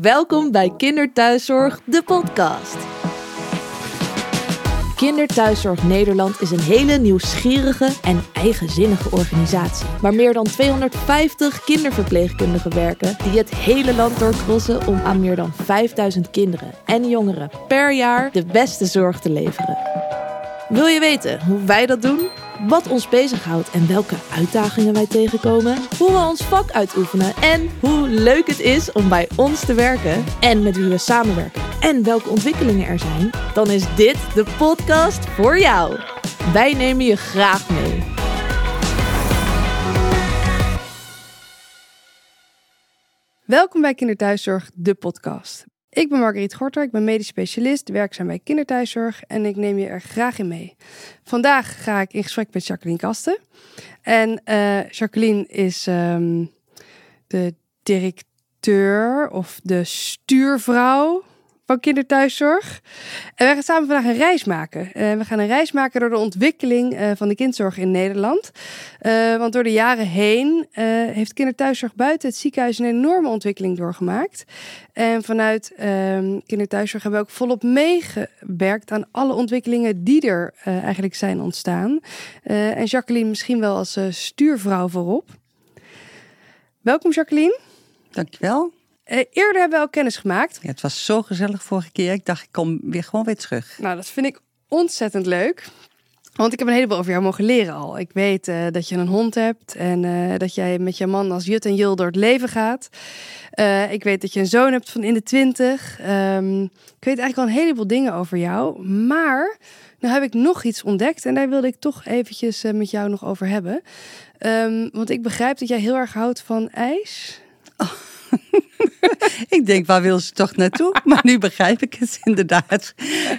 Welkom bij Kinderthuiszorg, de podcast. Kinderthuiszorg Nederland is een hele nieuwsgierige en eigenzinnige organisatie. Waar meer dan 250 kinderverpleegkundigen werken die het hele land doorkrossen om aan meer dan 5000 kinderen en jongeren per jaar de beste zorg te leveren. Wil je weten hoe wij dat doen? Wat ons bezighoudt en welke uitdagingen wij tegenkomen? Hoe we ons vak uitoefenen en hoe leuk het is om bij ons te werken en met wie we samenwerken en welke ontwikkelingen er zijn? Dan is dit de podcast voor jou. Wij nemen je graag mee. Welkom bij Kinderthuiszorg, de podcast. Ik ben Marguerite Gorter, ik ben medisch specialist, werkzaam bij Kinderthuiszorg en ik neem je er graag in mee. Vandaag ga ik in gesprek met Jacqueline Kasten. En uh, Jacqueline is um, de directeur of de stuurvrouw van kinderthuiszorg. En we gaan samen vandaag een reis maken. Uh, we gaan een reis maken door de ontwikkeling uh, van de kindzorg in Nederland. Want door de jaren heen heeft kinderthuiszorg buiten het ziekenhuis een enorme ontwikkeling doorgemaakt. En vanuit ehm, kinderthuiszorg hebben we ook volop meegewerkt aan alle ontwikkelingen die er eigenlijk zijn ontstaan. en Jacqueline misschien wel als stuurvrouw voorop. Welkom Jacqueline. Dankjewel. Uh, eerder hebben we al kennis gemaakt. Ja, het was zo gezellig vorige keer. Ik dacht, ik kom weer gewoon weer terug. Nou, dat vind ik ontzettend leuk. Want ik heb een heleboel over jou mogen leren al. Ik weet uh, dat je een hond hebt en uh, dat jij met je man als Jut en Jul door het leven gaat. ik weet dat je een zoon hebt van in de twintig. Um, ik weet eigenlijk al een heleboel dingen over jou. Maar nu heb ik nog iets ontdekt en daar wilde ik toch eventjes met jou nog over hebben. Um, want ik begrijp dat jij heel erg houdt van ijs. Oh. ik denk, waar wil ze toch naartoe? Maar nu begrijp ik het inderdaad.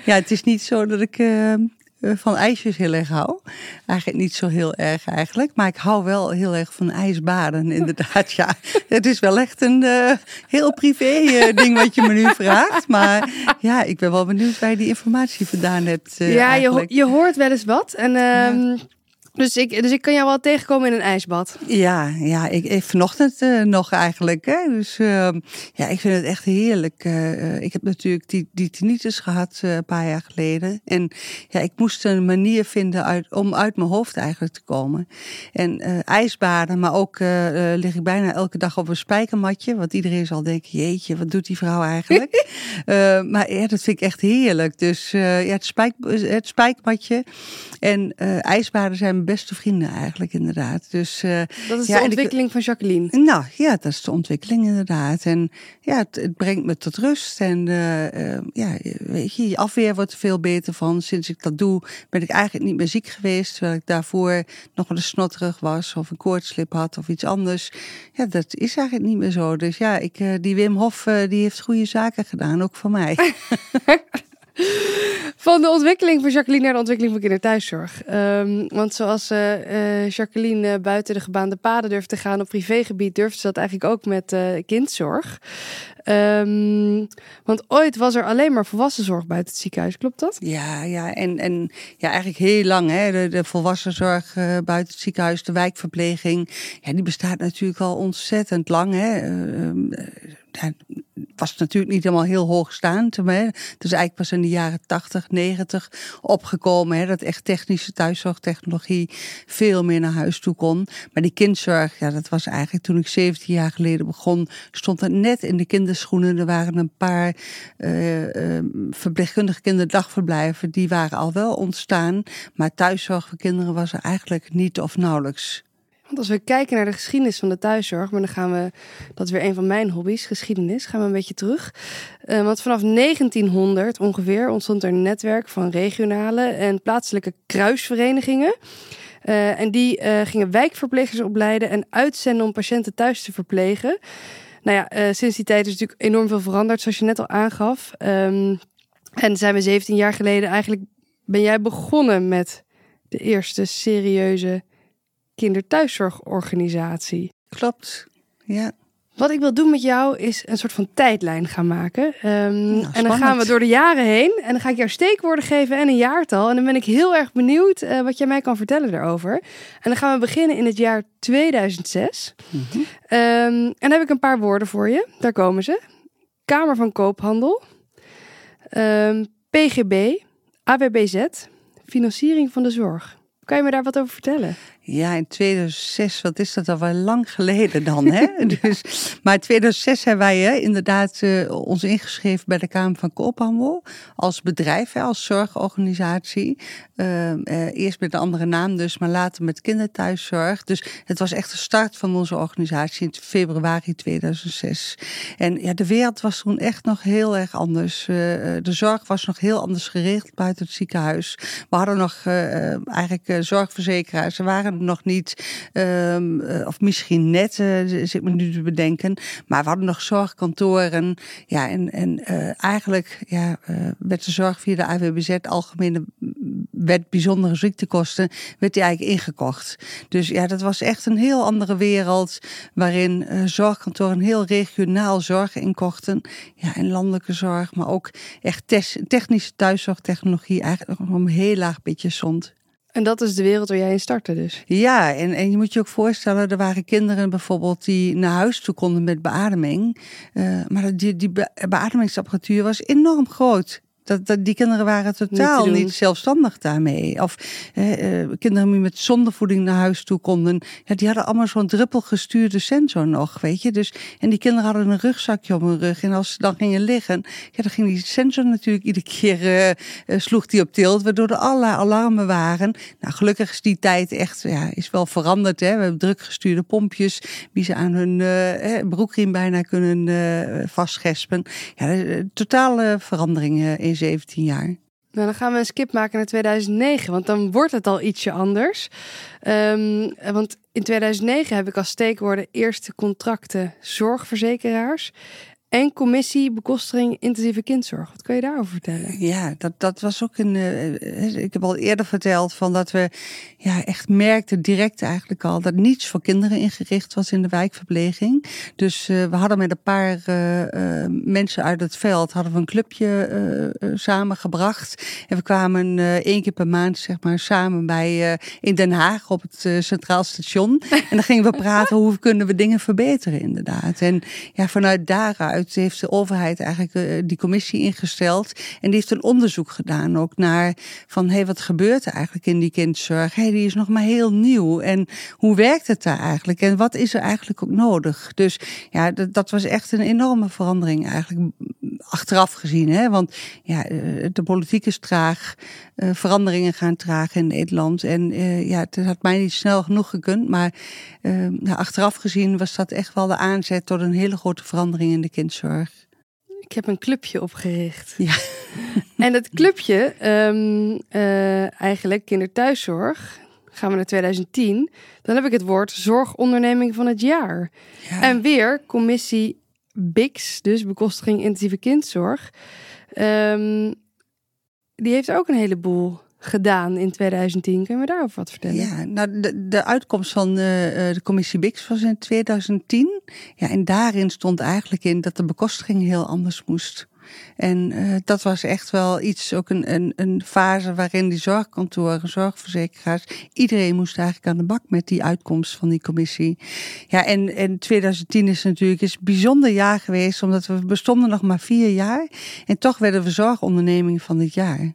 Ja, het is niet zo dat ik uh, van ijsjes heel erg hou. Eigenlijk niet zo heel erg eigenlijk. Maar ik hou wel heel erg van ijsbaden inderdaad. Ja, het is wel echt een uh, heel privé uh, ding wat je me nu vraagt. Maar ja, ik ben wel benieuwd waar je die informatie vandaan hebt. ja, je, je, hoort wel eens wat. En... Ja. Ehm, dus ik, dus ik kan jou wel tegenkomen in een ijsbad. Ja, ja ik, ik vanochtend uh, nog eigenlijk. Hè. Dus uh, ja, ik vind het echt heerlijk. Uh, ik heb natuurlijk die, die tinnitus gehad een paar jaar geleden. En ja, ik moest een manier vinden uit, om uit mijn hoofd eigenlijk te komen. En ijsbaden, maar ook lig ik bijna elke dag op een spijkermatje. Want iedereen zal denken, jeetje, wat doet die vrouw eigenlijk? maar ja, dat vind ik echt heerlijk. Dus ja, het, spijk, het spijkermatje en ijsbaden zijn beste vrienden eigenlijk, inderdaad. Dus, uh, dat is de ontwikkeling van Jacqueline? Nou ja, dat is de ontwikkeling inderdaad. En ja, het, het brengt me tot rust. En uh, ja, weet je, je afweer wordt er veel beter van. Sinds ik dat doe, ben ik eigenlijk niet meer ziek geweest. Terwijl ik daarvoor nog wel eens snotterig was of een koortslip had of iets anders. Ja, dat is eigenlijk niet meer zo. Dus ja, ik, die Wim Hof, die heeft goede zaken gedaan, ook voor mij. Van de ontwikkeling van Jacqueline naar de ontwikkeling van kinderthuiszorg. Um, want zoals uh, uh, Jacqueline uh, buiten de gebaande paden durft te gaan op privégebied, durft ze dat eigenlijk ook met kindzorg. Um, want ooit was er alleen maar volwassenzorg buiten het ziekenhuis, klopt dat? Ja, ja en, en ja, eigenlijk heel lang. Hè? De, de volwassenzorg buiten het ziekenhuis, de wijkverpleging, ja, die bestaat natuurlijk al ontzettend lang. Hè? Ehm, was natuurlijk niet helemaal heel hoog staand. Hè. Dus eigenlijk pas in de jaren 80, 90 opgekomen. Hè, dat echt technische thuiszorgtechnologie veel meer naar huis toe kon. Maar die kindzorg, ja, dat was eigenlijk toen ik 17 jaar geleden begon, stond het net in de kinderschoenen. Er waren een paar uh, uh, verpleegkundige kinderdagverblijven, die waren al wel ontstaan. Maar thuiszorg voor kinderen was er eigenlijk niet of nauwelijks. Als we kijken naar de geschiedenis van de thuiszorg, maar dan gaan we, dat is weer een van mijn hobby's, geschiedenis, gaan we een beetje terug. Uh, want vanaf 1900 ongeveer ontstond er een netwerk van regionale en plaatselijke kruisverenigingen. Uh, en die uh, gingen wijkverplegers opleiden en uitzenden om patiënten thuis te verplegen. Nou ja, sinds die tijd is natuurlijk enorm veel veranderd, zoals je net al aangaf. Um, en zijn we 17 jaar geleden eigenlijk, ben jij begonnen met de eerste serieuze kinderthuiszorgorganisatie. Klopt, ja. Wat ik wil doen met jou is een soort van tijdlijn gaan maken. Um, en dan gaan we door de jaren heen. En dan ga ik jou steekwoorden geven en een jaartal. En dan ben ik heel erg benieuwd uh, wat jij mij kan vertellen daarover. En dan gaan we beginnen in het jaar 2006. Mm -hmm. um, en dan heb ik een paar woorden voor je. Daar komen ze. Kamer van Koophandel, ehm, PGB, AWBZ, financiering van de zorg. Kan je me daar wat over vertellen? Ja, in 2006, wat is dat al wel lang geleden dan, hè? dus, maar in 2006 hebben wij hè, inderdaad uh, ons ingeschreven bij de Kamer van Koophandel als bedrijf, hè, als zorgorganisatie. Uh, uh, eerst met een andere naam dus, maar later met kinderthuiszorg. Dus het was echt de start van onze organisatie in februari 2006. En ja, de wereld was toen echt nog heel erg anders. de zorg was nog heel anders geregeld buiten het ziekenhuis. We hadden nog eigenlijk zorgverzekeraars. Ze waren nog niet, um, of misschien net, uh, zit me nu te bedenken. Maar we hadden nog zorgkantoren. Ja, en, en uh, eigenlijk ja, werd de zorg via de AWBZ, Algemene Wet Bijzondere Ziektekosten, werd die eigenlijk ingekocht. Dus ja, dat was echt een heel andere wereld waarin zorgkantoren heel regionaal zorg inkochten. Ja, en landelijke zorg, maar ook echt technische thuiszorgtechnologie eigenlijk nog een heel laag beetje stond. En dat is de wereld waar jij in startte dus? Ja, en, en je moet je ook voorstellen, er waren kinderen bijvoorbeeld die naar huis toe konden met beademing. Uh, maar die, die beademingsapparatuur was enorm groot. Dat, dat, die kinderen waren totaal niet, zelfstandig daarmee. Of eh, kinderen die met zondevoeding naar huis toe konden. Ja, die hadden allemaal zo'n druppelgestuurde sensor nog, weet je. Dus, en die kinderen hadden een rugzakje op hun rug. En als ze dan gingen liggen, ja, dan ging die sensor natuurlijk iedere keer uh, sloeg die op tilt. Waardoor er allerlei alarmen waren. Nou, gelukkig is die tijd echt, ja, is wel veranderd. Hè. We hebben drukgestuurde pompjes. Die ze aan hun uh, broekriem bijna kunnen uh, vastgespen. Ja, totale veranderingen in 17 jaar. Nou, dan gaan we een skip maken naar 2009, want dan wordt het al ietsje anders. Um, want in 2009 heb ik als steekwoorden eerste contracten zorgverzekeraars en commissie bekostiging intensieve kindzorg. Wat kan je daarover vertellen? Ja, dat, dat was ook een. Uh, ik heb al eerder verteld van dat we ja, echt merkten direct eigenlijk al dat niets voor kinderen ingericht was in de wijkverpleging. Dus uh, we hadden met een paar uh, mensen uit het veld hadden we een clubje samengebracht. En we kwamen één keer per maand zeg maar samen bij in Den Haag op het Centraal Station. En dan gingen we praten hoe kunnen we dingen verbeteren inderdaad. En ja, vanuit daaruit heeft de overheid eigenlijk uh, die commissie ingesteld. En die heeft een onderzoek gedaan ook naar van hé, hey, wat gebeurt er eigenlijk in die kindzorg? Hé, hey, die is nog maar heel nieuw. En hoe werkt het daar eigenlijk? En wat is er eigenlijk ook nodig? Dus ja, dat, dat was echt een enorme verandering eigenlijk achteraf gezien. Hè? Want ja, eh, de politiek is traag. Uh, veranderingen gaan traag in Nederland. En uh, ja, het had mij niet snel genoeg gekund. Maar nou, achteraf gezien was dat echt wel de aanzet tot een hele grote verandering in de kindzorg. Ik heb een clubje opgericht. Ja. En dat clubje, um, eigenlijk kinderthuiszorg, gaan we naar 2010. Dan heb ik het woord zorgonderneming van het jaar. Ja. En weer commissie BIX, dus bekostiging intensieve kindzorg. Um, die heeft ook een heleboel gedaan in 2010. Kun je me daarover wat vertellen? Ja, nou, de, de uitkomst van de, eh, de commissie BIX was in 2010. Ja, en daarin stond eigenlijk in dat de bekostiging heel anders moest. En uh, dat was echt wel iets, ook een, een, een fase waarin die zorgkantoren, zorgverzekeraars, iedereen moest eigenlijk aan de bak met die uitkomst van die commissie. Ja, en, en 2010 is natuurlijk een bijzonder jaar geweest, omdat we bestonden nog maar vier jaar. En toch werden we zorgonderneming van dit jaar.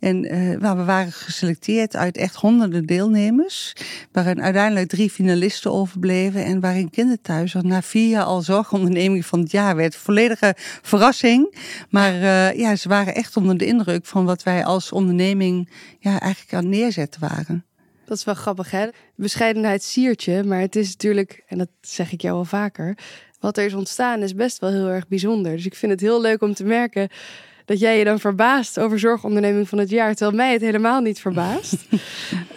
En uh, nou, we waren geselecteerd uit echt honderden deelnemers, waarin uiteindelijk drie finalisten overbleven en waarin kinderthuis na vier jaar al zorgonderneming van het jaar werd. Volledige verrassing. Maar uh, ja, ze waren echt onder de indruk van wat wij als onderneming ja, eigenlijk aan neerzetten waren. Dat is wel grappig, hè? Bescheidenheid siertje, maar het is natuurlijk, en dat zeg ik jou al vaker, wat er is ontstaan is best wel heel erg bijzonder. Dus ik vind het heel leuk om te merken dat jij je dan verbaast over zorgonderneming van het jaar, terwijl mij het helemaal niet verbaast.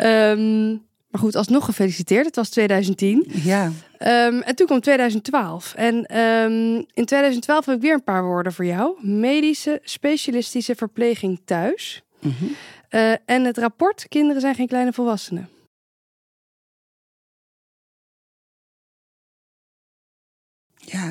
um, Maar goed, alsnog gefeliciteerd. Het was 2010. Ja. Um, en toen kwam 2012. En um, in 2012 heb ik weer een paar woorden voor jou. Medische specialistische verpleging thuis. Mm -hmm. uh, en het rapport Kinderen zijn geen kleine volwassenen. Ja,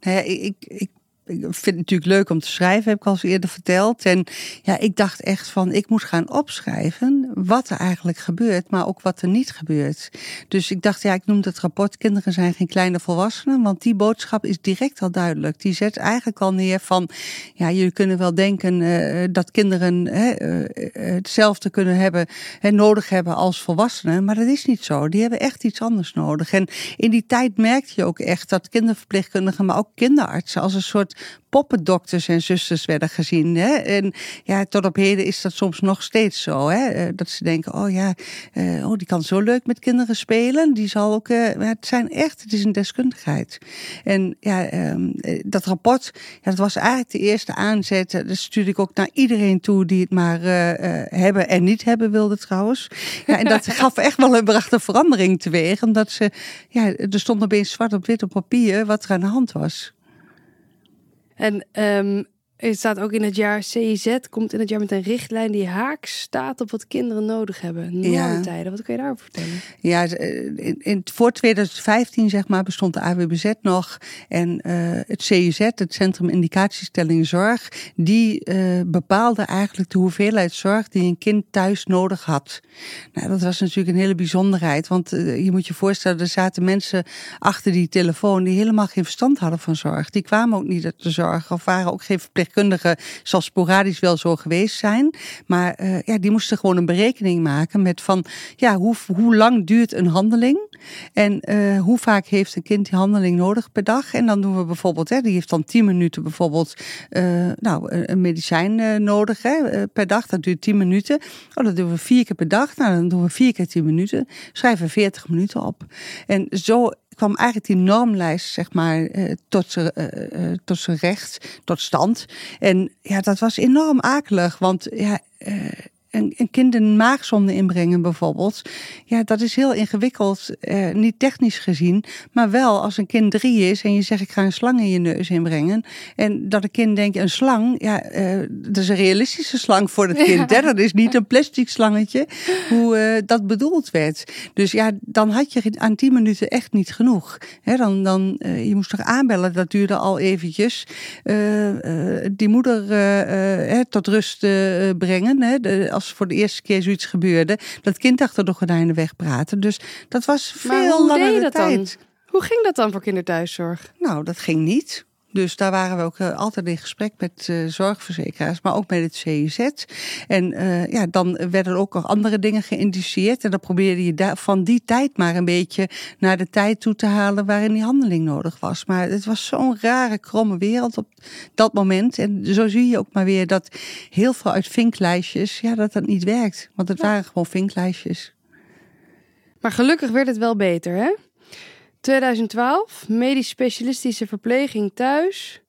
nou ja, ik, ik ik vind het natuurlijk leuk om te schrijven, heb ik al eens eerder verteld. En ja, ik dacht echt van, ik moet gaan opschrijven wat er eigenlijk gebeurt, maar ook wat er niet gebeurt. Dus ik dacht, ja, ik noem het rapport Kinderen zijn geen kleine volwassenen, want die boodschap is direct al duidelijk. Die zet eigenlijk al neer van, ja, jullie kunnen wel denken uh, dat kinderen uh, hetzelfde kunnen hebben en nodig hebben als volwassenen, maar dat is niet zo. Die hebben echt iets anders nodig. En in die tijd merkte je ook echt dat kinderverpleegkundigen, maar ook kinderartsen als een soort poppendokters en zusters werden gezien. Hè? En ja, tot op heden is dat soms nog steeds zo. Hè? Eh, dat ze denken, oh ja, uh, oh, die kan zo leuk met kinderen spelen. Die zal ook, uh, het zijn echt, het is een deskundigheid. En ja, um, dat rapport, ja, dat was eigenlijk de eerste aanzet. Dat stuurde ik ook naar iedereen toe die het maar hebben en niet hebben wilde trouwens. Ja, en dat gaf echt wel een brachte verandering teweeg. Omdat ze, ja, er stond opeens zwart op wit op papier wat er aan de hand was. En um, het staat ook in het jaar CIZ, komt in het jaar met een richtlijn die haaks staat op wat kinderen nodig hebben. Ja. tijden. Wat kun je daarover vertellen? Ja, eh, in, in, voor 2015 zeg maar bestond de AWBZ nog. En uh, het CIZ, het Centrum Indicatiestelling Zorg, die uh, bepaalde eigenlijk de hoeveelheid zorg die een kind thuis nodig had. Nou, dat was natuurlijk een hele bijzonderheid. Want uh, je moet je voorstellen, er zaten mensen achter die telefoon die helemaal geen verstand hadden van zorg. Die kwamen ook niet uit de zorg of waren ook geen verplicht verpleegkundigen zal sporadisch wel zo geweest zijn. Maar uh, ja, die moesten gewoon een berekening maken met van ja, hoe, hoe lang duurt een handeling? En uh, hoe vaak heeft een kind die handeling nodig per dag? En dan doen we bijvoorbeeld, hè, die heeft dan 10 minuten bijvoorbeeld uh, nou, een medicijn nodig hè, per dag. Dat duurt 10 minuten. Oh, dat doen we vier keer per dag. Nou, dan doen we vier keer 10 minuten. Schrijven 40 minuten op. En zo kwam eigenlijk die normlijst, zeg maar, uh, tot zijn uh, tot zijn recht, tot stand. En ja, dat was enorm akelig, want ja, een, een kind een maagzonde inbrengen bijvoorbeeld. Ja, dat is heel ingewikkeld, eh, niet technisch gezien. Maar wel als een kind drie is en je zegt ik ga een slang in je neus inbrengen. En dat een kind denkt een slang, ja, eh, dat is een realistische slang voor het kind. Hè? Dat is niet een plastic slangetje, hoe eh, dat bedoeld werd. Dus ja, dan had je aan tien minuten echt niet genoeg. Hè? Dan, dan, uh, je moest toch aanbellen, dat duurde al eventjes. Uh, die moeder tot rust brengen. Hè? De, als voor de eerste keer zoiets gebeurde, dat kind achter de gordijnen wegpraten. Dus dat was veel langer de tijd. Dan? Hoe ging dat dan voor kinderthuiszorg? Nou, dat ging niet. Dus daar waren we ook uh, altijd in gesprek met uh, zorgverzekeraars, maar ook met het CIZ. En uh, ja, dan werden er ook nog andere dingen geïndiceerd. En dan probeerde je van die tijd maar een beetje naar de tijd toe te halen waarin die handeling nodig was. Maar het was zo'n rare, kromme wereld op dat moment. En zo zie je ook maar weer dat heel veel uit vinklijstjes, ja, dat dat niet werkt. Want het waren gewoon vinklijstjes. Maar gelukkig werd het wel beter, hè? 2012, medisch specialistische verpleging thuis.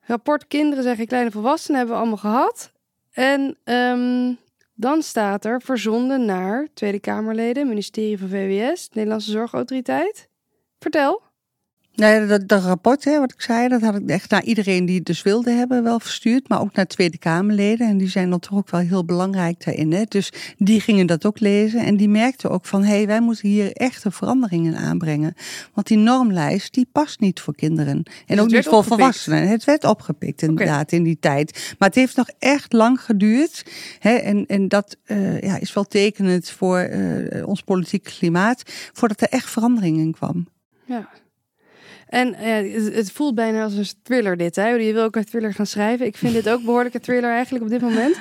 Rapport kinderen zijn geen kleine volwassenen hebben we allemaal gehad. En um, dan staat er verzonden naar Tweede Kamerleden, ministerie van VWS, Nederlandse Zorgautoriteit. Vertel. Nee, dat, dat rapport, hè, wat ik zei, dat had ik echt naar iedereen die het dus wilde hebben wel verstuurd. Maar ook naar Tweede Kamerleden. En die zijn dan toch ook wel heel belangrijk daarin. Hè. Dus die gingen dat ook lezen. En die merkten ook van, hé, hey, wij moeten hier echte veranderingen aanbrengen. Want die normlijst, die past niet voor kinderen. En dus ook niet voor volwassenen. Het werd opgepikt inderdaad in die tijd. Maar het heeft nog echt lang geduurd. Hè. En, en dat uh, ja, is wel tekenend voor uh, ons politiek klimaat. Voordat er echt verandering in kwam. Ja. En uh, het voelt bijna als een thriller dit. Hè? Je wil ook een thriller gaan schrijven. Ik vind dit ook behoorlijk een thriller eigenlijk op dit moment.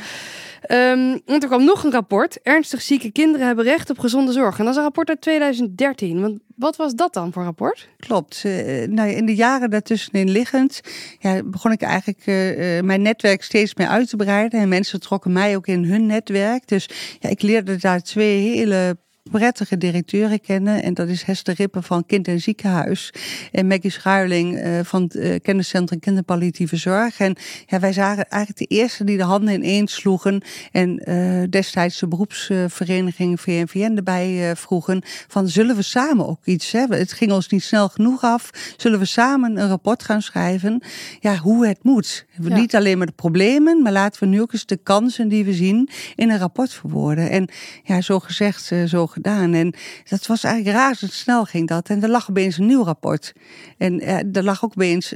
Um, want er kwam nog een rapport. Ernstig zieke kinderen hebben recht op gezonde zorg. En dat is een rapport uit 2013. Want wat was dat dan voor rapport? Klopt. Uh, nou, in de jaren daartussenin liggend ja, begon ik eigenlijk uh, mijn netwerk steeds meer uit te breiden. En mensen trokken mij ook in hun netwerk. Dus ja, ik leerde daar twee hele prettige directeuren kennen. En dat is Hester Rippen van Kind- en Ziekenhuis. En Maggie Schuiling uh, van het uh, Kenniscentrum Kinderpalliatieve Zorg. En ja, wij zagen eigenlijk de eerste die de handen ineens sloegen. En uh, destijds de beroepsvereniging VNVN erbij vroegen. Van zullen we samen ook iets hebben? Het ging ons niet snel genoeg af. Zullen we samen een rapport gaan schrijven? Ja, hoe het moet. Ja. Niet alleen maar de problemen, maar laten we nu ook eens de kansen die we zien in een rapport verwoorden. En ja, zo gezegd, zo gedaan. En dat was eigenlijk razendsnel ging dat. En er lag opeens een nieuw rapport. En er lag ook opeens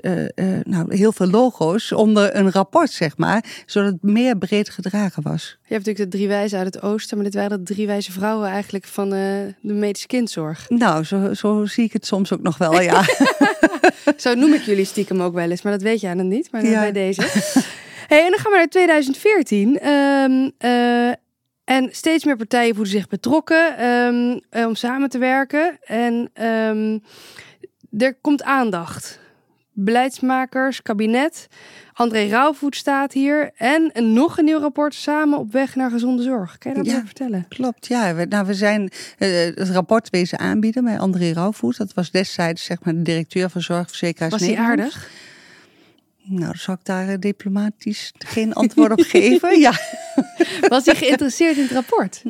nou, heel veel logo's onder een rapport, zeg maar. Zodat het meer breed gedragen was. Je hebt natuurlijk de drie wijzen uit het oosten, maar dit waren de drie wijze vrouwen eigenlijk van de medische kindzorg. Nou, zo, zo zie ik het soms ook nog wel, ja. zo noem ik jullie stiekem ook wel eens, maar dat weet jij dan niet. Maar bij deze. hey, en dan gaan we naar 2014. Um, uh, en steeds meer partijen voelen zich betrokken um, om samen te werken. En um, er komt aandacht. Beleidsmakers, kabinet. André Rauwvoet staat hier. En nog een nieuw rapport samen op weg naar gezonde zorg. Kan je dat ja, vertellen? Klopt, ja. We, nou, we zijn uh, het rapport wezen aanbieden bij André Rauwvoet. Dat was destijds zeg maar, de directeur van Zorgverzekeraars Was hij aardig? Nou, zou ik daar eh, diplomatisch geen antwoord op geven. Ja. Was hij geïnteresseerd in het rapport?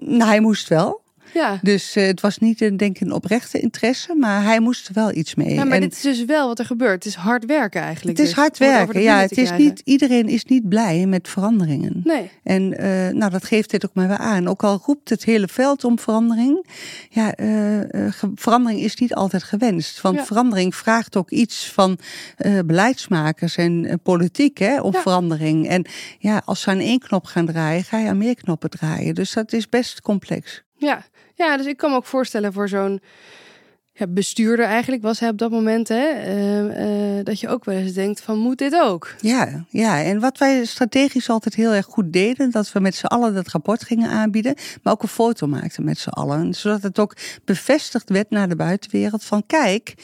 Nou, hij moest wel. Ja. Dus uh, het was niet een, denk ik, een oprechte interesse, maar hij moest er wel iets mee. Ja, maar dit is dus wel wat er gebeurt. Het is hard werken eigenlijk. Het is dus, hard werken, ja. Het is niet, iedereen is niet blij met veranderingen. Nee. En uh, nou, dat geeft dit ook maar weer aan. Ook al roept het hele veld om verandering. Ja, uh, verandering is niet altijd gewenst. Want verandering vraagt ook iets van beleidsmakers en politiek hè, om verandering. En ja, als ze aan één knop gaan draaien, ga je aan meer knoppen draaien. Dus dat is best complex. Ja, ja, dus ik kan me ook voorstellen voor zo'n ja, bestuurder eigenlijk was hij op dat moment, hè, uh, uh, dat je ook wel eens denkt van moet dit ook? Ja, ja, en wat wij strategisch altijd heel erg goed deden, dat we met z'n allen dat rapport gingen aanbieden, maar ook een foto maakten met z'n allen, zodat het ook bevestigd werd naar de buitenwereld van kijk,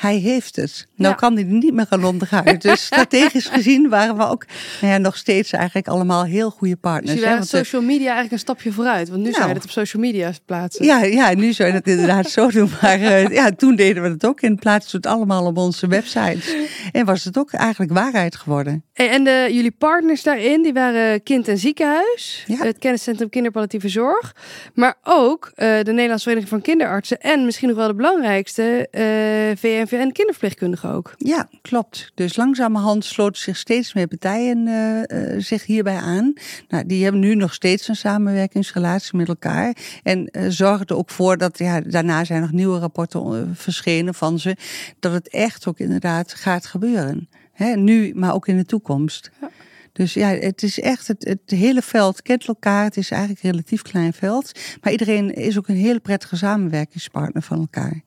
hij heeft het. Nou kan hij er niet meer gaan onderuit. Dus strategisch gezien waren we ook nou ja, nog steeds eigenlijk allemaal heel goede partners. Dus je waren social media eigenlijk een stapje vooruit. Want nu nou, zou je het op social media plaatsen. Ja, ja nu zou je dat inderdaad zo doen. Maar uh, ja, toen deden we het ook. En plaatsten we het allemaal op onze websites. En was het ook eigenlijk waarheid geworden. En de, jullie partners daarin, die waren kind- en ziekenhuis. Ja. Het kenniscentrum kinderpalliatieve zorg. Maar ook uh, de Nederlandse Vereniging van Kinderartsen. En misschien nog wel de belangrijkste, uh, eh, VN en kinderverpleegkundigen ook. Ja, klopt. Dus langzamerhand sloten zich steeds meer partijen uh, uh, zich hierbij aan. Nou, die hebben nu nog steeds een samenwerkingsrelatie met elkaar. En uh, zorgen er ook voor dat, ja, daarna zijn nog nieuwe rapporten verschenen van ze. Dat het echt ook inderdaad gaat gebeuren. Hè, nu, maar ook in de toekomst. Ja. Dus ja, het is echt, het, het hele veld kent elkaar. Het is eigenlijk een relatief klein veld. Maar iedereen is ook een hele prettige samenwerkingspartner van elkaar.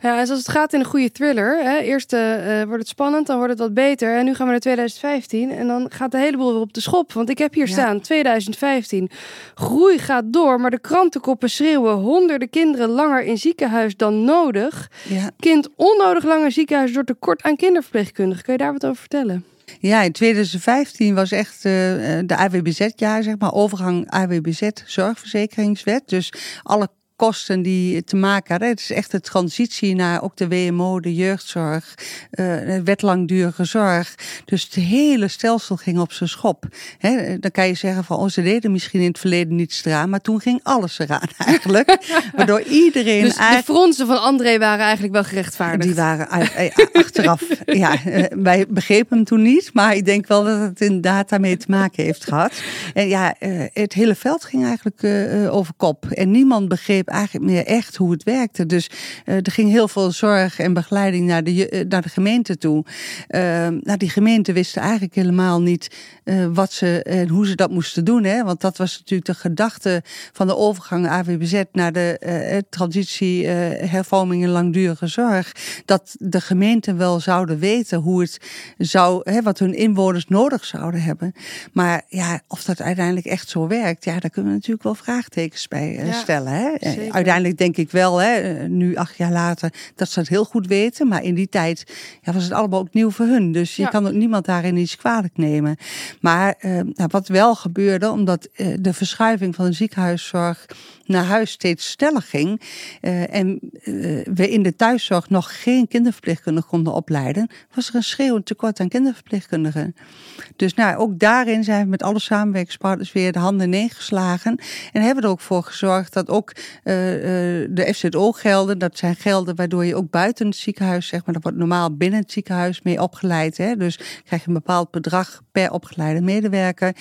Ja, en zoals het gaat in een goede thriller. Hè, eerst uh, wordt het spannend, dan wordt het wat beter. En nu gaan we naar 2015 en dan gaat de heleboel weer op de schop. Want ik heb hier staan, 2015. Groei gaat door, maar de krantenkoppen schreeuwen... honderden kinderen langer in ziekenhuis dan nodig. Ja. Kind onnodig langer ziekenhuis door tekort aan kinderverpleegkundigen. Kun je daar wat over vertellen? Ja, in 2015 was echt uh, de AWBZ-jaar, zeg maar, overgang AWBZ-zorgverzekeringswet. Dus alle kosten die te maken hadden. Het is echt de transitie naar ook de WMO, de jeugdzorg, uh, wet langdurige zorg. Dus het hele stelsel ging op zijn schop. He, dan kan je zeggen van, oh, ze deden misschien in het verleden niets eraan, maar toen ging alles eraan eigenlijk. Waardoor iedereen dus de fronsen van André waren eigenlijk wel gerechtvaardigd? Die waren achteraf, ja, eh, wij begrepen hem toen niet, maar ik denk wel dat het inderdaad daarmee te maken heeft gehad. En ja, het hele veld ging eigenlijk over kop en niemand begreep eigenlijk meer echt hoe het werkte. Dus uh, er ging heel veel zorg en begeleiding naar de, uh, naar de gemeente toe. Uh, nou, die gemeente wisten eigenlijk helemaal niet wat ze en hoe ze dat moesten doen. Hè? Want dat was natuurlijk de gedachte van de overgang AWBZ naar de transitie, hervorming en langdurige zorg. Dat de gemeenten wel zouden weten hoe het zou, hè, wat hun inwoners nodig zouden hebben. Maar ja, of dat uiteindelijk echt zo werkt, ja, daar kunnen we natuurlijk wel vraagtekens bij stellen. Hè? Uiteindelijk denk ik wel, hè, nu acht jaar later, dat ze het heel goed weten. Maar in die tijd ja, was het allemaal ook nieuw voor hun. Dus je kan ook niemand daarin iets kwalijk nemen. Maar uh, nou, wat wel gebeurde, omdat uh, de verschuiving van de ziekenhuiszorg naar huis steeds sneller ging uh, en uh, we in de thuiszorg nog geen kinderverpleegkundigen konden opleiden, was er een schreeuwend tekort aan kinderverpleegkundigen. Dus nou, ook daarin zijn we met alle samenwerkingspartners weer de handen neergeslagen en hebben er ook voor gezorgd dat ook uh, de FZO-gelden, dat zijn gelden waardoor je ook buiten het ziekenhuis, zeg maar, dat wordt normaal binnen het ziekenhuis mee opgeleid. Hè? Dus krijg je een bepaald bedrag per opgeleide medewerker,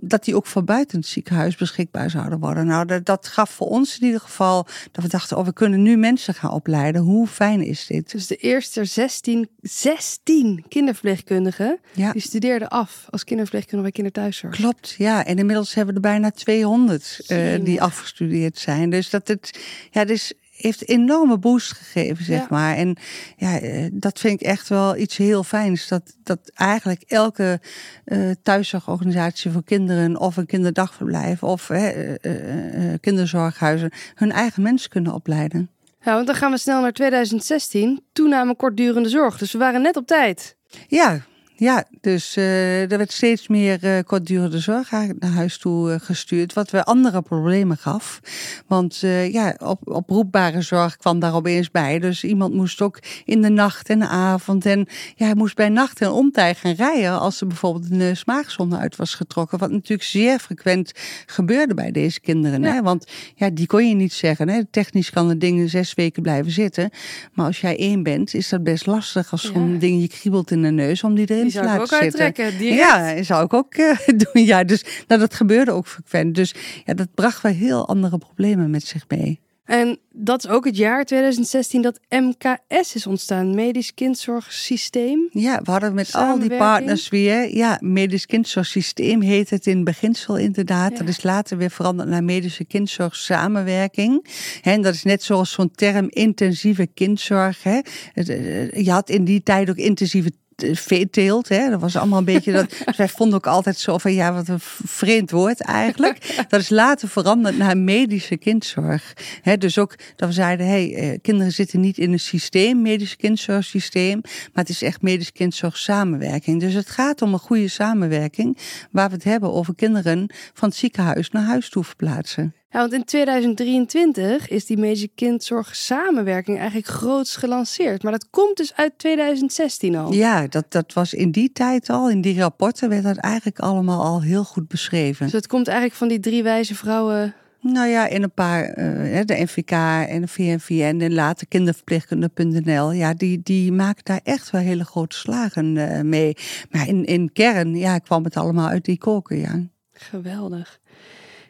dat die ook voor buiten het ziekenhuis beschikbaar zouden worden. Nou, dat, dat gaf voor ons in ieder geval dat we dachten, oh, we kunnen nu mensen gaan opleiden. Hoe fijn is dit? Dus de eerste 16, 16 kinderverpleegkundigen, ja. die studeerden af als kinderverpleegkundige bij kinderthuiszorg. Klopt, ja. En inmiddels hebben we er bijna 200 uh, eh, die afgestudeerd zijn. Dus dat het, ja, dus heeft een enorme boost gegeven, zeg maar. En ja, eh, dat vind ik echt wel iets heel fijns. Dat, dat eigenlijk elke uh, thuiszorgorganisatie voor kinderen of een kinderdagverblijf of uh, uh, kinderzorghuizen hun eigen mensen kunnen opleiden. Ja, want dan gaan we snel naar 2016, toename kortdurende zorg. Dus we waren net op tijd. Ja, ja, dus uh, er werd steeds meer uh, kortdurende zorg naar huis toe uh, gestuurd, wat weer andere problemen gaf. Want ja, op, oproepbare zorg kwam daar opeens bij. Dus iemand moest ook in de nacht en de avond en ja, hij moest bij nacht en omtij gaan rijden als er bijvoorbeeld een smaakzonde uit was getrokken. Wat natuurlijk zeer frequent gebeurde bij deze kinderen. Ja. Hè? Want ja, die kon je niet zeggen. Hè? Technisch kan het ding zes weken blijven zitten. Maar als jij één bent, is dat best lastig als zo'n ja. ding je kriebelt in de neus om die erin die zou ik ook uittrekken. Direct. Ja, zou ik ook doen. Ja, dus nou, dat gebeurde ook frequent. Dus ja, dat bracht wel heel andere problemen met zich mee. En dat is ook het jaar 2016 dat MKS is ontstaan, Medisch Kindzorgsysteem. Ja, we hadden met al die partners weer, ja, Medisch Kindzorgsysteem heet het in beginsel inderdaad. Dat is later weer veranderd naar Medische Kindzorgsamenwerking. En dat is net zoals zo'n term intensieve kindzorg. Hè. Eh, je had in die tijd ook intensieve veeteelt. Hè? Dat was allemaal een beetje dat. Dus wij vonden ook altijd zo van ja, wat een vreemd woord eigenlijk. Dat is later veranderd naar medische kindzorg. Hè? Dus ook dat we zeiden: hé, hey, eh, kinderen zitten niet in een systeem, medisch kindzorgsysteem, maar het is echt medisch kindzorg samenwerking. Dus het gaat om een goede samenwerking waar we het hebben over kinderen van het ziekenhuis naar huis toe verplaatsen. Ja, want in 2023 is die medische kindzorg samenwerking eigenlijk groots gelanceerd. Maar dat komt dus uit 2016 al. Ja, dat, dat was in die tijd al. In die rapporten werd dat eigenlijk allemaal al heel goed beschreven. Dus het komt eigenlijk van die drie wijze vrouwen nou ja, in een paar, uh, de NVK en de VNVN en later kinderverpleegkunde.nl. Ja, die, die maken daar echt wel hele grote slagen uh, mee. Maar in, in kern ja, kwam het allemaal uit die koken, ja. Geweldig.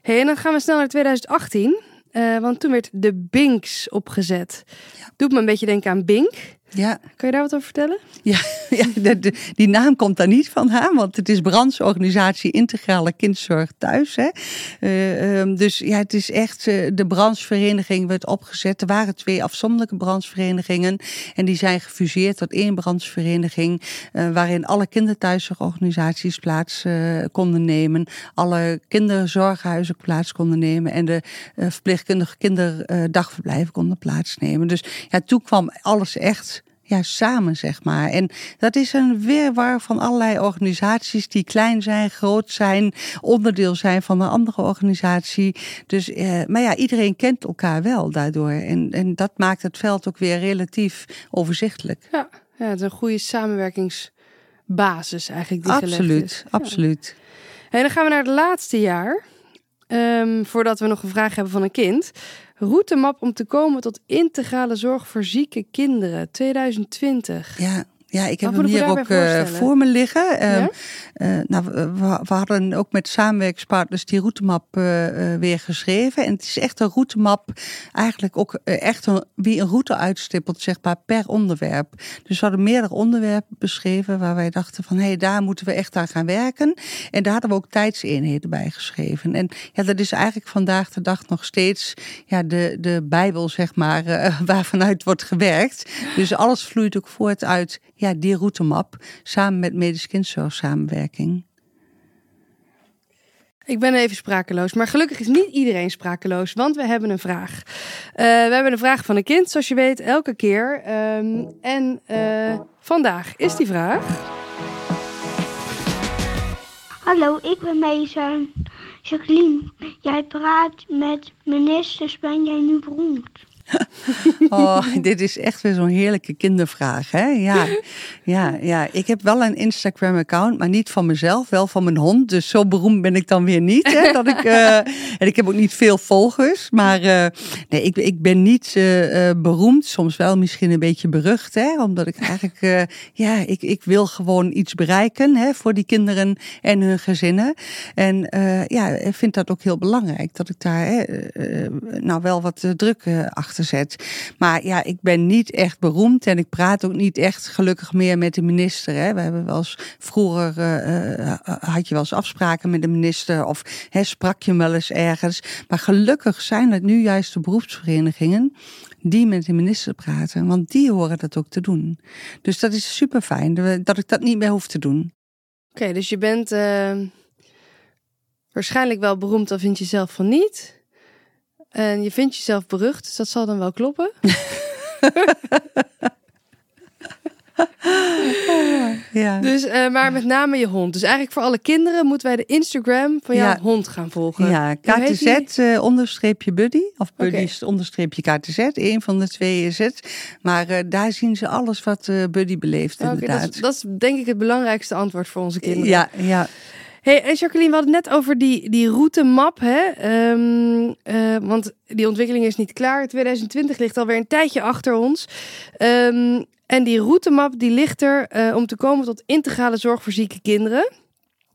Hey, en dan gaan we snel naar 2018. Uh, eh, want toen werd de Binks opgezet. Ja. Doet me een beetje denken aan Bink. Ja. Kun je daar wat over vertellen? Ja, ja de, die naam komt daar niet van, hè, want het is brancheorganisatie Integrale Kindzorg Thuis. Hè. Uh, um, dus ja, het is echt, uh, de branchevereniging werd opgezet. Er waren twee afzonderlijke brancheverenigingen en die zijn gefuseerd tot één branchevereniging uh, waarin alle kinderthuiszorgorganisaties plaats konden nemen, alle kinderzorghuizen plaats konden nemen en de verpleegkundige kinderdagverblijven konden plaatsnemen. Dus ja, toen kwam alles echt ja, samen, zeg maar. En dat is een weerwar van allerlei organisaties die klein zijn, groot zijn, onderdeel zijn van een andere organisatie. Dus, eh, maar ja, iedereen kent elkaar wel daardoor. En, en dat maakt het veld ook weer relatief overzichtelijk. Ja, ja het is een goede samenwerkingsbasis eigenlijk. Die absoluut, absoluut. En dan gaan we naar het laatste jaar. Um, voordat we nog een vraag hebben van een kind. Routemap om te komen tot integrale zorg voor zieke kinderen 2020. Ja, ja, ik heb hem hier ook uh, voor me liggen. Uh, uh, nou, we, we, hadden ook met samenwerkingspartners die routemap uh, weer geschreven. En het is echt een routemap, eigenlijk ook echt een, wie een route uitstippelt, zeg maar, per onderwerp. Dus we hadden meerdere onderwerpen beschreven waar wij dachten van, hé, hey, daar moeten we echt aan gaan werken. En daar hadden we ook tijdseenheden bij geschreven. En ja, dat is eigenlijk vandaag de dag nog steeds ja, de, de Bijbel, zeg maar, waarvanuit wordt gewerkt. Dus alles vloeit ook voort uit ja, die routemap samen met Medisch Kindzorg samenwerking. Ik ben even sprakeloos, maar gelukkig is niet iedereen sprakeloos, want we hebben een vraag. Uh, we hebben een vraag van een kind, zoals je weet, elke keer. Um, en uh, vandaag is die vraag. Hallo, ik ben Mason, Jacqueline, jij praat met ministers, ben jij nu beroemd? Oh, dit is echt weer zo'n heerlijke kindervraag. Hè? Ja, ja, ja, ik heb wel een Instagram-account, maar niet van mezelf, wel van mijn hond. Dus zo beroemd ben ik dan weer niet. Hè? Dat ik, uh, en ik heb ook niet veel volgers. Maar uh, nee, ik, ik ben niet uh, beroemd. Soms wel misschien een beetje berucht. Hè? Omdat ik eigenlijk, ja, ik, ik wil gewoon iets bereiken hè, voor die kinderen en hun gezinnen. En ja, ik vind dat ook heel belangrijk. Dat ik daar nou wel wat druk achter Maar ja, ik ben niet echt beroemd en ik praat ook niet echt gelukkig meer met de minister. Hè. We hebben wel eens, vroeger uh, had je wel eens afspraken met de minister of hè, sprak je wel eens ergens. Maar gelukkig zijn het nu juist de beroepsverenigingen die met de minister praten, want die horen dat ook te doen. Dus dat is super fijn dat ik dat niet meer hoef te doen. Oké, dus je bent waarschijnlijk wel beroemd, dan vind je zelf van niet. En je vindt jezelf berucht, dus dat zal dan wel kloppen. ja. Dus, uh, maar met name je hond. Dus eigenlijk voor alle kinderen moeten wij de Instagram van jouw ja. hond gaan volgen. Ja, KTZ uh, onderstreepje buddy. Of buddy okay. onderstreepje KTZ. Een van de twee is het. Maar uh, daar zien ze alles wat buddy beleeft okay, inderdaad. Dat is, dat is, denk ik het belangrijkste antwoord voor onze kinderen. Ja, ja. Hey, en Jacqueline, we hadden het net over die, die routemap. Hè? Um, uh, want die ontwikkeling is niet klaar. 2020 ligt alweer een tijdje achter ons. Um, en die routemap die ligt er uh, om te komen tot integrale zorg voor zieke kinderen.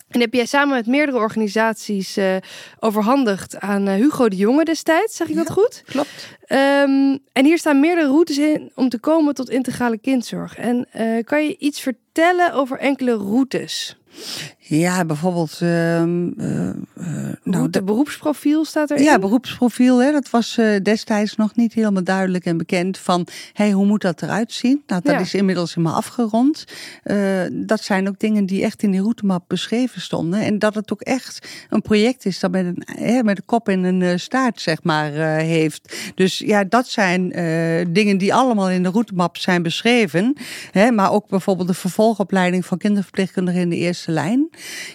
En heb jij samen met meerdere organisaties uh, overhandigd aan Hugo de Jonge destijds, zeg ik ja, dat goed? Klopt. Um, en hier staan meerdere routes in om te komen tot integrale kindzorg. En kan je iets vertellen over enkele routes? Ja, bijvoorbeeld. Uh, uh, nou, de beroepsprofiel staat er. Ja, beroepsprofiel. Hè, dat was uh, destijds nog niet helemaal duidelijk en bekend van hey, hoe moet dat eruit zien? Nou, dat ja. is inmiddels helemaal afgerond. Dat zijn ook dingen die echt in die routemap beschreven stonden. En dat het ook echt een project is dat met een, hè, met een kop en een staart, zeg maar, heeft. Dus ja, dat zijn dingen die allemaal in de routemap zijn beschreven. Hè, maar ook bijvoorbeeld de vervolgopleiding van kinderverpleegkundigen in de eerste lijn.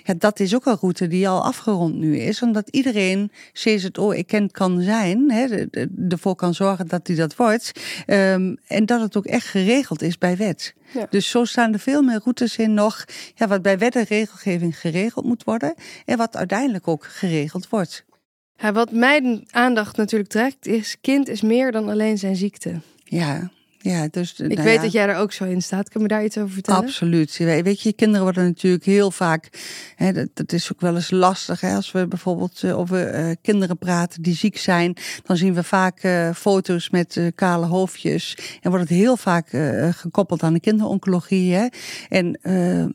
Ja, dat is ook een route die al afgerond nu is. Omdat iedereen CZO erkend kan zijn. Hè, ervoor kan zorgen dat hij dat wordt. Um, en dat het ook echt geregeld is bij wet. Ja. Dus zo staan er veel meer routes in nog. Ja, wat bij wet en regelgeving geregeld moet worden. En wat uiteindelijk ook geregeld wordt. Ja, wat mijn aandacht natuurlijk trekt is... kind is meer dan alleen zijn ziekte. Ja, ja, dus, ik nou weet ja. dat jij er ook zo in staat. Kun je me daar iets over vertellen? Absoluut. Weet je, kinderen worden natuurlijk heel vaak. Hè, dat, dat, is ook wel eens lastig. Hè, als we bijvoorbeeld uh, over uh, kinderen praten die ziek zijn, dan zien we vaak uh, foto's met kale hoofdjes. En wordt het heel vaak gekoppeld aan de kinderoncologie. Hè. En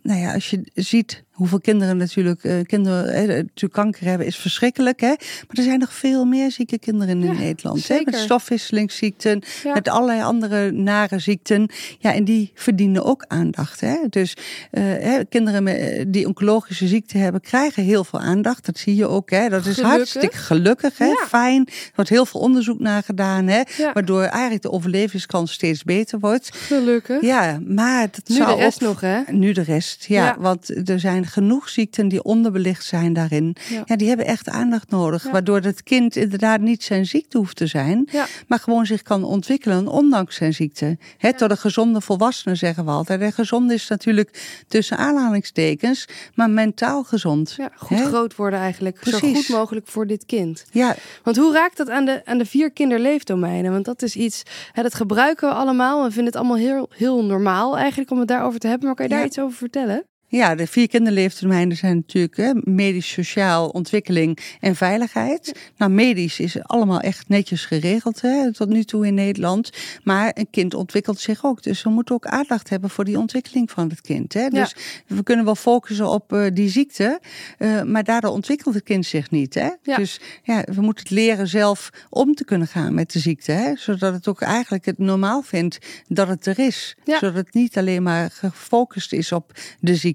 nou ja, als je ziet Hoeveel kinderen natuurlijk, uh, kinderen eh, natuurlijk kanker hebben, is verschrikkelijk. Hè? Maar er zijn nog veel meer zieke kinderen in ja, Nederland. Hè? Met stofwisselingsziekten, ja. met allerlei andere nare ziekten. Ja, en die verdienen ook aandacht. Hè? Dus uh, hè, kinderen met, die oncologische ziekte hebben, krijgen heel veel aandacht. Dat zie je ook. Hè? Dat is gelukkig. hartstikke gelukkig. Hè? Ja. Fijn. Er wordt heel veel onderzoek naar gedaan. Hè? Waardoor eigenlijk de overlevingskans steeds beter wordt. Gelukkig. Ja, maar dat nu zou de rest nog, hè? Nu de rest, ja. Want er zijn genoeg ziekten die onderbelicht zijn daarin. Ja, ja die hebben echt aandacht nodig. Ja. Waardoor het kind inderdaad niet zijn ziekte hoeft te zijn. Ja. Maar gewoon zich kan ontwikkelen ondanks zijn ziekte. He, tot een gezonde volwassene zeggen we altijd. En gezond is natuurlijk tussen aanhalingstekens. Maar mentaal gezond. Ja, goed He? groot worden eigenlijk. Precies. Zo goed mogelijk voor dit kind. Ja. Want hoe raakt dat aan de, aan de vier kinderleefdomeinen? Want dat is iets, hè, dat gebruiken we allemaal. We vinden het allemaal heel, heel normaal eigenlijk om het daarover te hebben. Maar kan je daar iets over vertellen? Ja, de vier kinderleeftermijnen zijn natuurlijk hè, medisch, sociaal, ontwikkeling en veiligheid. Nou, medisch is allemaal echt netjes geregeld hè, tot nu toe in Nederland. Maar een kind ontwikkelt zich ook. Dus we moeten ook aandacht hebben voor die ontwikkeling van het kind. Hè. Dus we kunnen wel focussen op uh, die ziekte, uh, maar daardoor ontwikkelt het kind zich niet. Hè. Ja. Dus ja, we moeten het leren zelf om te kunnen gaan met de ziekte. Hè, zodat het ook eigenlijk het normaal vindt dat het er is. Ja. Zodat het niet alleen maar gefocust is op de ziekte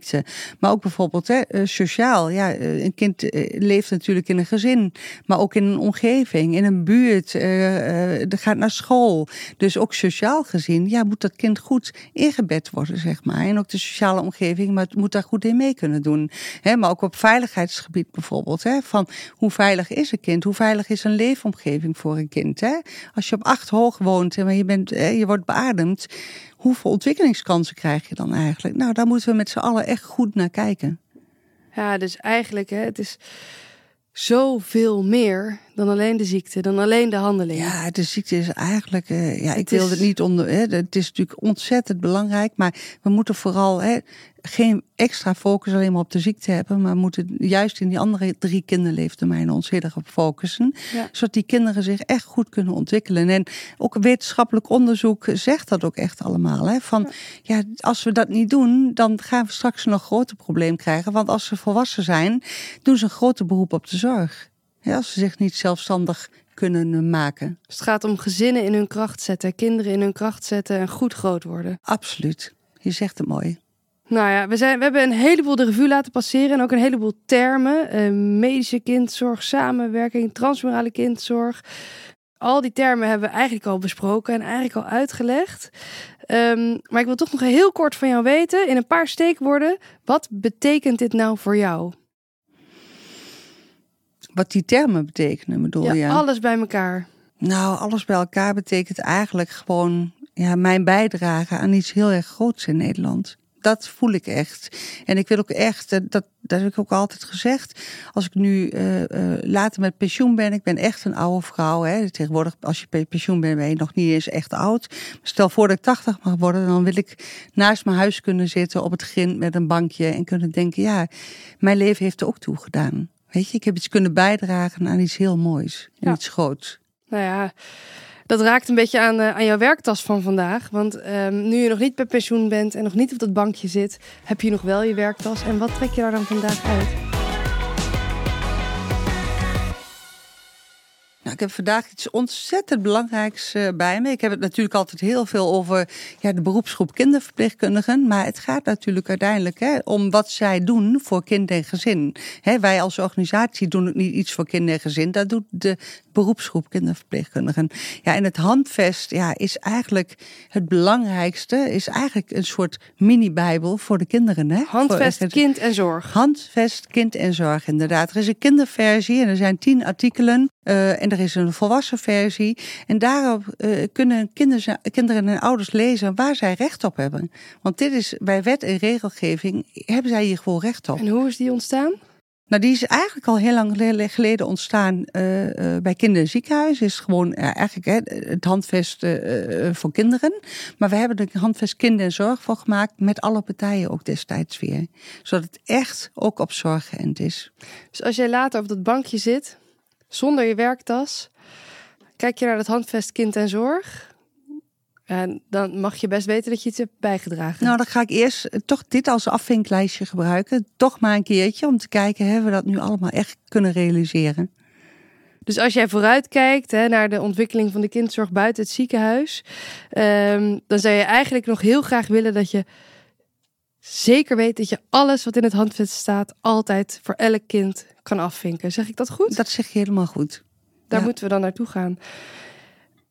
Maar ook bijvoorbeeld hè, eh, sociaal. Ja, eh, een kind leeft natuurlijk in een gezin, maar ook in een omgeving, in een buurt. Uh, gaat naar school. Dus ook sociaal gezien, ja, moet dat kind goed ingebed worden, zeg maar. En ook de sociale omgeving maar moet daar goed in mee kunnen doen. Hè, maar ook op veiligheidsgebied bijvoorbeeld. Hè, van hoe veilig is een kind? Hoe veilig is een leefomgeving voor een kind? Hè? Als je op acht hoog woont en je, bent, je wordt beademd, hoeveel ontwikkelingskansen krijg je dan eigenlijk? Nou, daar moeten we met z'n allen echt goed naar kijken. Ja, dus eigenlijk, hè, het is zoveel meer dan alleen de ziekte, dan alleen de handeling. Ja, de ziekte is eigenlijk, uh, ja, ik wil het niet onder. Hè, het is natuurlijk ontzettend belangrijk, maar we moeten vooral hè, geen extra focus alleen maar op de ziekte hebben, maar moeten juist in die andere drie kinderleeftermijnen ons heel erg op focussen, zodat die kinderen zich echt goed kunnen ontwikkelen. En ook wetenschappelijk onderzoek zegt dat ook echt allemaal. Hè, van ja. ja, als we dat niet doen, dan gaan we straks een nog groter probleem krijgen, want als ze volwassen zijn, doen ze een groter beroep op de zorg. Ja, als ze zich niet zelfstandig kunnen maken. Dus het gaat om gezinnen in hun kracht zetten, kinderen in hun kracht zetten en goed groot worden. Absoluut. Je zegt het mooi. Nou ja, we, zijn, we hebben een heleboel de revue laten passeren en ook een heleboel termen. Uh, medische kindzorg, samenwerking, transmurale kindzorg. Al die termen hebben we eigenlijk al besproken en eigenlijk al uitgelegd. Um, maar ik wil toch nog heel kort van jou weten, in een paar steekwoorden, wat betekent dit nou voor jou? Wat die termen betekenen, bedoel ja, je? alles bij elkaar. Nou, alles bij elkaar betekent eigenlijk gewoon ja, mijn bijdrage aan iets heel erg groots in Nederland. Dat voel ik echt. En ik wil ook echt, dat, dat heb ik ook altijd gezegd. Als ik nu uh, uh, later met pensioen ben, ik ben echt een oude vrouw. Hè. Tegenwoordig, als je pensioen bent, ben je nog niet eens echt oud. Maar stel voor dat ik 80 mag worden, dan wil ik naast mijn huis kunnen zitten op het grind met een bankje en kunnen denken: ja, mijn leven heeft er ook toe gedaan. Weet je, ik heb iets kunnen bijdragen aan iets heel moois. Ja. Iets groots. Nou ja, dat raakt een beetje aan, uh, aan jouw werktas van vandaag. Want um, nu je nog niet bij pensioen bent en nog niet op dat bankje zit, heb je nog wel je werktas. En wat trek je daar dan vandaag uit? Nou, ik heb vandaag iets ontzettend belangrijks uh, bij me. Ik heb het natuurlijk altijd heel veel over ja, de beroepsgroep kinderverpleegkundigen. Maar het gaat natuurlijk uiteindelijk hè, om wat zij doen voor kind en gezin. Hè, wij als organisatie doen het niet iets voor kind en gezin. Dat doet de beroepsgroep kinderverpleegkundigen. Ja, en het handvest ja, is eigenlijk het belangrijkste. Is eigenlijk een soort mini-bijbel voor de kinderen. Hè? Handvest, voor, kind en zorg. Handvest, kind en zorg, inderdaad. Er is een kinderversie en er zijn tien artikelen. Uh, en er is een volwassen versie. En daarop uh, kunnen kinderen en ouders lezen waar zij recht op hebben. Want dit is bij wet en regelgeving, hebben zij hier gewoon recht op. En hoe is die ontstaan? Nou, die is eigenlijk al heel lang geleden ontstaan uh, bij kinderziekenhuis. Is gewoon uh, eigenlijk hè, het handvest voor kinderen. Maar we hebben er handvest kinder en zorg voor gemaakt. Met alle partijen ook destijds weer. Zodat het echt ook op zorg geënt is. Dus als jij later op dat bankje zit, zonder je werktas, kijk je naar het handvest kind en zorg. En dan mag je best weten dat je iets hebt bijgedragen. Nou, dan ga ik eerst toch dit als afvinklijstje gebruiken. Toch maar een keertje om te kijken, hebben we dat nu allemaal echt kunnen realiseren? Dus als jij vooruitkijkt hè, naar de ontwikkeling van de kindzorg buiten het ziekenhuis, ehm, dan zou je eigenlijk nog heel graag willen dat je zeker weet dat je alles wat in het handvest staat altijd voor elk kind kan afvinken. Zeg ik dat goed? Dat zeg je helemaal goed. Daar moeten we dan naartoe gaan.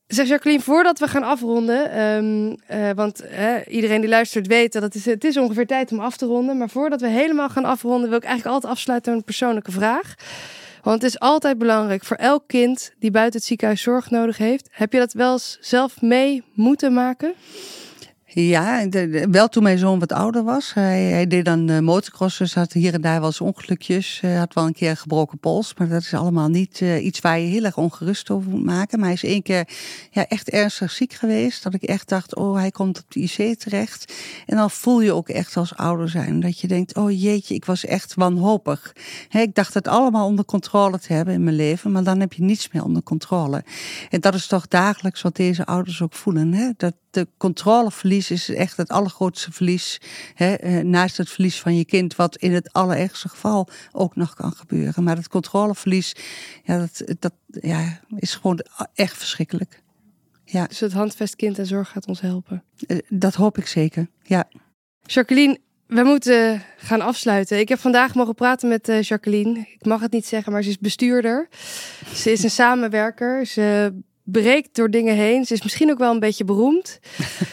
Zeg Jacqueline, voordat we gaan afronden, um, uh, want iedereen die luistert weet dat het is, het is ongeveer tijd om af te ronden. Maar voordat we helemaal gaan afronden, wil ik eigenlijk altijd afsluiten met een persoonlijke vraag. Want het is altijd belangrijk voor elk kind die buiten het ziekenhuis zorg nodig heeft. Heb je dat wel eens zelf mee moeten maken? Ja, wel toen mijn zoon wat ouder was. Hij, hij deed dan uh, motocross, dus had hier en daar wel eens ongelukjes. Hij had wel een keer een gebroken pols, maar dat is allemaal niet uh, iets waar je heel erg ongerust over moet maken. Maar hij is één keer ja, echt ernstig ziek geweest, dat ik echt dacht, oh, hij komt op de IC terecht. En dan voel je ook echt als ouder zijn, dat je denkt, oh jeetje, ik was echt wanhopig. Ik dacht het allemaal onder controle te hebben in mijn leven, maar dan heb je niets meer onder controle. En dat is toch dagelijks wat deze ouders ook voelen, dat de is echt het allergrootste verlies. Hè, eh, naast het verlies van je kind, wat in het allerergste geval ook nog kan gebeuren. Maar het controleverlies, ja, dat, dat ja, is gewoon echt verschrikkelijk. Ja. Dus het handvest kind en zorg gaat ons helpen. Eh, dat hoop ik zeker, ja. Jacqueline, we moeten gaan afsluiten. Ik heb vandaag mogen praten met uh, Jacqueline. Ik mag het niet zeggen, maar ze is bestuurder. Ze is een samenwerker. Ze breekt door dingen heen. Ze is misschien ook wel een beetje beroemd.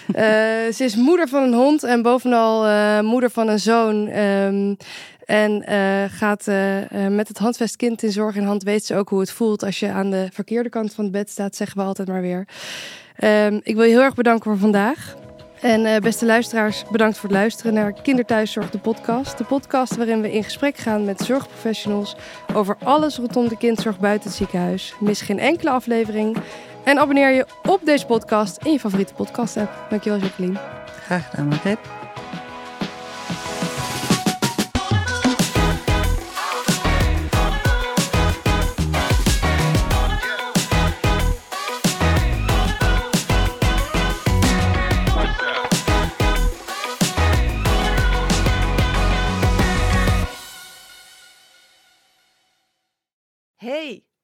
uh, ze is moeder van een hond en bovenal uh, moeder van een zoon. Um, en uh, gaat met het handvest kind in zorg in hand weet ze ook hoe het voelt als je aan de verkeerde kant van het bed staat, zeggen we altijd maar weer. Um, ik wil je heel erg bedanken voor vandaag. En uh, beste luisteraars, bedankt voor het luisteren naar Kinderthuiszorg, de podcast. De podcast waarin we in gesprek gaan met zorgprofessionals over alles rondom de kindzorg buiten het ziekenhuis. Mis geen enkele aflevering. En abonneer je op deze podcast in je favoriete podcast-app. Dankjewel, Jacqueline. Graag gedaan, Margreet.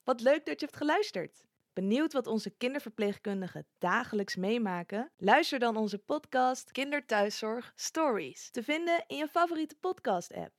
Wat leuk dat je hebt geluisterd. Benieuwd wat onze kinderverpleegkundigen dagelijks meemaken? Luister dan onze podcast Kinderthuiszorg Stories, te vinden in je favoriete podcast-app.